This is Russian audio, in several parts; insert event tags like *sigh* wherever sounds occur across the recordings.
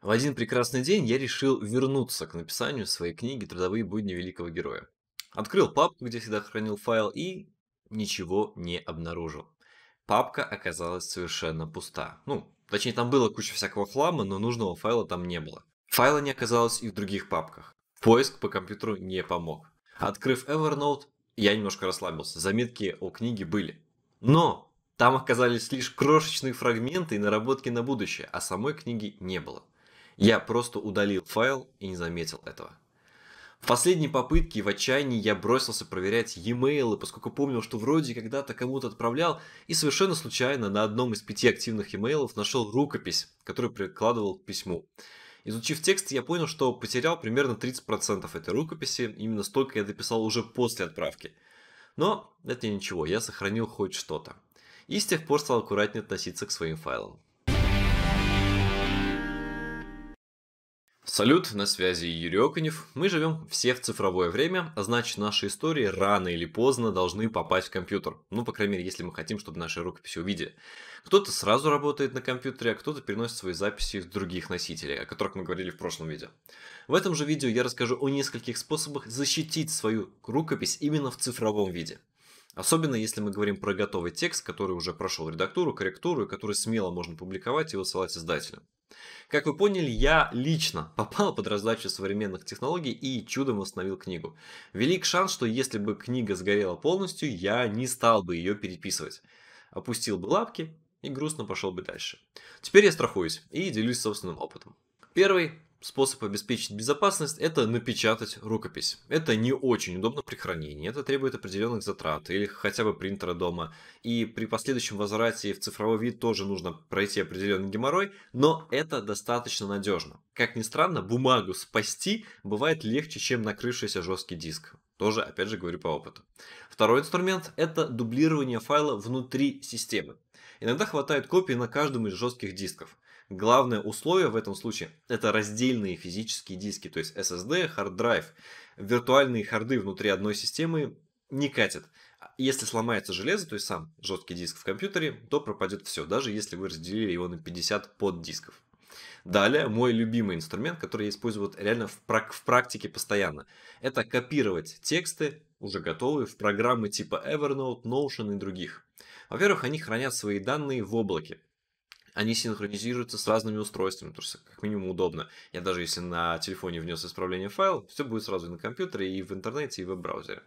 В один прекрасный день я решил вернуться к написанию своей книги «Трудовые будни великого героя». Открыл папку, где всегда хранил файл, и ничего не обнаружил. Папка оказалась совершенно пуста. Ну, точнее, там было куча всякого хлама, но нужного файла там не было. Файла не оказалось и в других папках. Поиск по компьютеру не помог. Открыв Evernote, я немножко расслабился. Заметки о книге были. Но там оказались лишь крошечные фрагменты и наработки на будущее, а самой книги не было. Я просто удалил файл и не заметил этого. В последней попытке в отчаянии я бросился проверять e-mail, поскольку помнил, что вроде когда-то кому-то отправлял, и совершенно случайно на одном из пяти активных e-mail нашел рукопись, которую прикладывал к письму. Изучив текст, я понял, что потерял примерно 30% этой рукописи, именно столько я дописал уже после отправки. Но это ничего, я сохранил хоть что-то. И с тех пор стал аккуратнее относиться к своим файлам. Салют, на связи Юрий Окунев. Мы живем все в цифровое время, а значит наши истории рано или поздно должны попасть в компьютер. Ну, по крайней мере, если мы хотим, чтобы наши рукописи увидели. Кто-то сразу работает на компьютере, а кто-то переносит свои записи в других носителей, о которых мы говорили в прошлом видео. В этом же видео я расскажу о нескольких способах защитить свою рукопись именно в цифровом виде. Особенно если мы говорим про готовый текст, который уже прошел редактуру, корректуру и который смело можно публиковать и высылать издателям. Как вы поняли, я лично *laughs* попал под раздачу современных технологий и чудом восстановил книгу. Велик шанс, что если бы книга сгорела полностью, я не стал бы ее переписывать. Опустил бы лапки и грустно пошел бы дальше. Теперь я страхуюсь и делюсь собственным опытом. Первый способ обеспечить безопасность – это напечатать рукопись. Это не очень удобно при хранении, это требует определенных затрат или хотя бы принтера дома. И при последующем возврате в цифровой вид тоже нужно пройти определенный геморрой, но это достаточно надежно. Как ни странно, бумагу спасти бывает легче, чем накрывшийся жесткий диск. Тоже, опять же, говорю по опыту. Второй инструмент – это дублирование файла внутри системы. Иногда хватает копий на каждом из жестких дисков. Главное условие в этом случае – это раздельные физические диски, то есть SSD, hard drive. Виртуальные харды внутри одной системы не катят. Если сломается железо, то есть сам жесткий диск в компьютере, то пропадет все, даже если вы разделили его на 50 поддисков. Далее, мой любимый инструмент, который я использую вот реально в, прак в практике постоянно, это копировать тексты, уже готовые, в программы типа Evernote, Notion и других. Во-первых, они хранят свои данные в облаке они синхронизируются с разными устройствами, потому что как минимум удобно. Я даже если на телефоне внес исправление файл, все будет сразу и на компьютере, и в интернете, и в веб-браузере.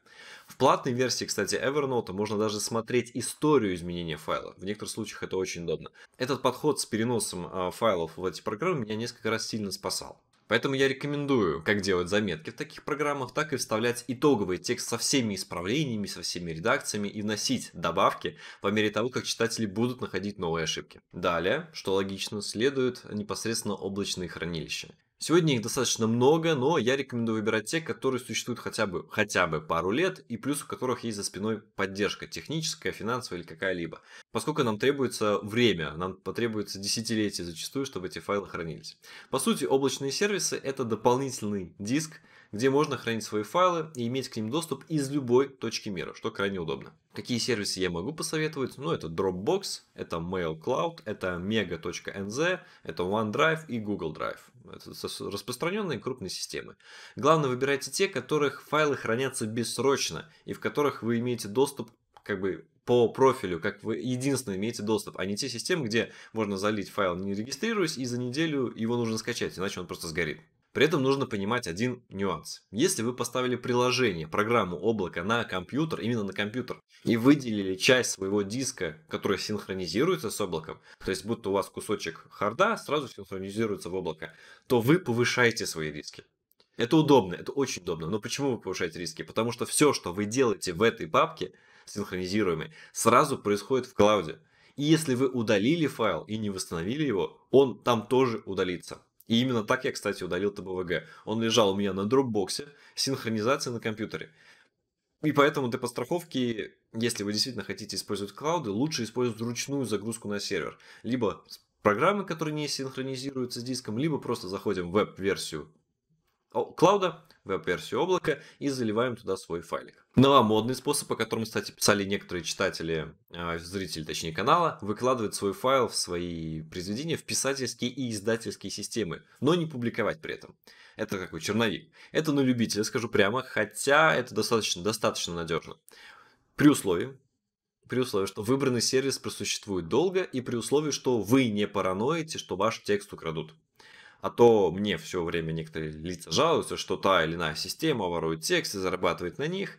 В платной версии, кстати, Evernote можно даже смотреть историю изменения файла. В некоторых случаях это очень удобно. Этот подход с переносом а, файлов в эти программы меня несколько раз сильно спасал. Поэтому я рекомендую как делать заметки в таких программах, так и вставлять итоговый текст со всеми исправлениями, со всеми редакциями и вносить добавки по мере того, как читатели будут находить новые ошибки. Далее, что логично, следует непосредственно облачные хранилища. Сегодня их достаточно много, но я рекомендую выбирать те, которые существуют хотя бы, хотя бы пару лет и плюс у которых есть за спиной поддержка техническая, финансовая или какая-либо. Поскольку нам требуется время, нам потребуется десятилетия зачастую, чтобы эти файлы хранились. По сути, облачные сервисы это дополнительный диск, где можно хранить свои файлы и иметь к ним доступ из любой точки мира, что крайне удобно. Какие сервисы я могу посоветовать? Ну, это Dropbox, это MailCloud, это Mega.nz, это OneDrive и Google Drive. Это распространенные крупные системы. Главное, выбирайте те, которых файлы хранятся бессрочно и в которых вы имеете доступ как бы по профилю, как вы единственное имеете доступ, а не те системы, где можно залить файл не регистрируясь, и за неделю его нужно скачать, иначе он просто сгорит. При этом нужно понимать один нюанс. Если вы поставили приложение, программу облака на компьютер, именно на компьютер, и выделили часть своего диска, которая синхронизируется с облаком, то есть будто у вас кусочек харда сразу синхронизируется в облако, то вы повышаете свои риски. Это удобно, это очень удобно. Но почему вы повышаете риски? Потому что все, что вы делаете в этой папке, синхронизируемой, сразу происходит в клауде. И если вы удалили файл и не восстановили его, он там тоже удалится. И именно так я, кстати, удалил ТБВГ. Он лежал у меня на дропбоксе, синхронизация на компьютере. И поэтому для подстраховки, если вы действительно хотите использовать клауды, лучше использовать ручную загрузку на сервер. Либо программы, которые не синхронизируются с диском, либо просто заходим в веб-версию клауда, веб-версию облака и заливаем туда свой файлик. Новомодный способ, о котором, кстати, писали некоторые читатели, а, зрители, точнее, канала, выкладывать свой файл в свои произведения в писательские и издательские системы, но не публиковать при этом. Это какой черновик. Это на любителя, скажу прямо, хотя это достаточно, достаточно надежно. При условии, при условии, что выбранный сервис просуществует долго и при условии, что вы не параноите, что ваш текст украдут. А то мне все время некоторые лица жалуются, что та или иная система ворует текст и зарабатывает на них.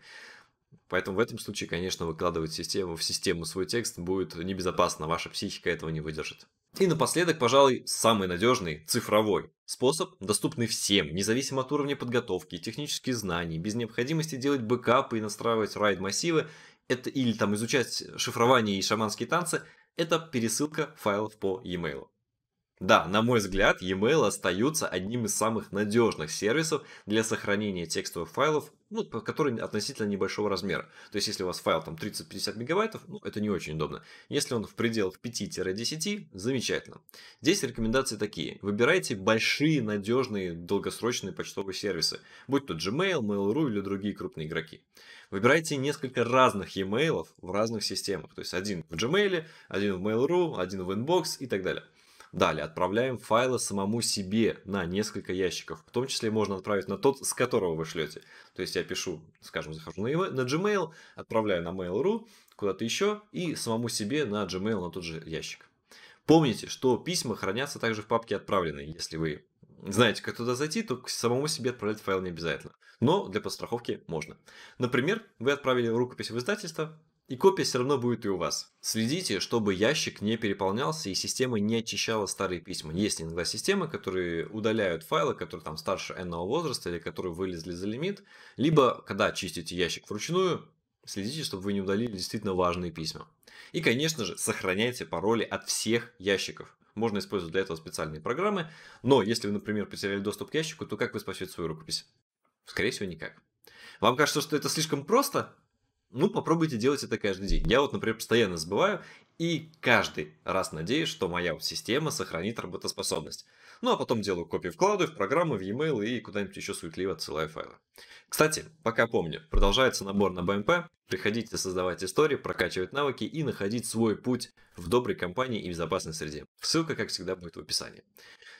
Поэтому в этом случае, конечно, выкладывать систему, в систему свой текст будет небезопасно, ваша психика этого не выдержит. И напоследок, пожалуй, самый надежный цифровой способ, доступный всем, независимо от уровня подготовки, технических знаний, без необходимости делать бэкапы и настраивать райд-массивы, это или там изучать шифрование и шаманские танцы, это пересылка файлов по e-mail. Да, на мой взгляд, e-mail остаются одним из самых надежных сервисов для сохранения текстовых файлов, ну, которые относительно небольшого размера. То есть, если у вас файл там 30-50 мегабайтов, ну, это не очень удобно. Если он в пределах 5-10, замечательно. Здесь рекомендации такие. Выбирайте большие, надежные, долгосрочные почтовые сервисы, будь то Gmail, Mail.ru или другие крупные игроки. Выбирайте несколько разных e-mail в разных системах. То есть, один в Gmail, один в Mail.ru, один в Inbox и так далее. Далее отправляем файлы самому себе на несколько ящиков. В том числе можно отправить на тот, с которого вы шлете. То есть я пишу, скажем, захожу на, на Gmail, отправляю на Mail.ru, куда-то еще и самому себе на Gmail на тот же ящик. Помните, что письма хранятся также в папке отправленные. Если вы знаете, как туда зайти, то к самому себе отправлять файл не обязательно. Но для подстраховки можно. Например, вы отправили рукопись в издательство, и копия все равно будет и у вас. Следите, чтобы ящик не переполнялся и система не очищала старые письма. Есть иногда системы, которые удаляют файлы, которые там старше n возраста или которые вылезли за лимит. Либо, когда чистите ящик вручную, следите, чтобы вы не удалили действительно важные письма. И, конечно же, сохраняйте пароли от всех ящиков. Можно использовать для этого специальные программы, но если вы, например, потеряли доступ к ящику, то как вы спасете свою рукопись? Скорее всего, никак. Вам кажется, что это слишком просто? Ну, попробуйте делать это каждый день. Я вот, например, постоянно забываю и каждый раз надеюсь, что моя система сохранит работоспособность. Ну, а потом делаю копию вкладываю в программу, в e-mail и куда-нибудь еще суетливо отсылаю файлы. Кстати, пока помню, продолжается набор на БМП. Приходите создавать истории, прокачивать навыки и находить свой путь в доброй компании и безопасной среде. Ссылка, как всегда, будет в описании.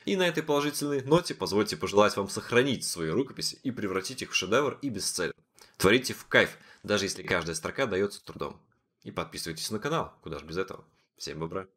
И на этой положительной ноте позвольте пожелать вам сохранить свои рукописи и превратить их в шедевр и бестселлер. Творите в кайф, даже если каждая строка дается трудом. И подписывайтесь на канал, куда же без этого. Всем бобра.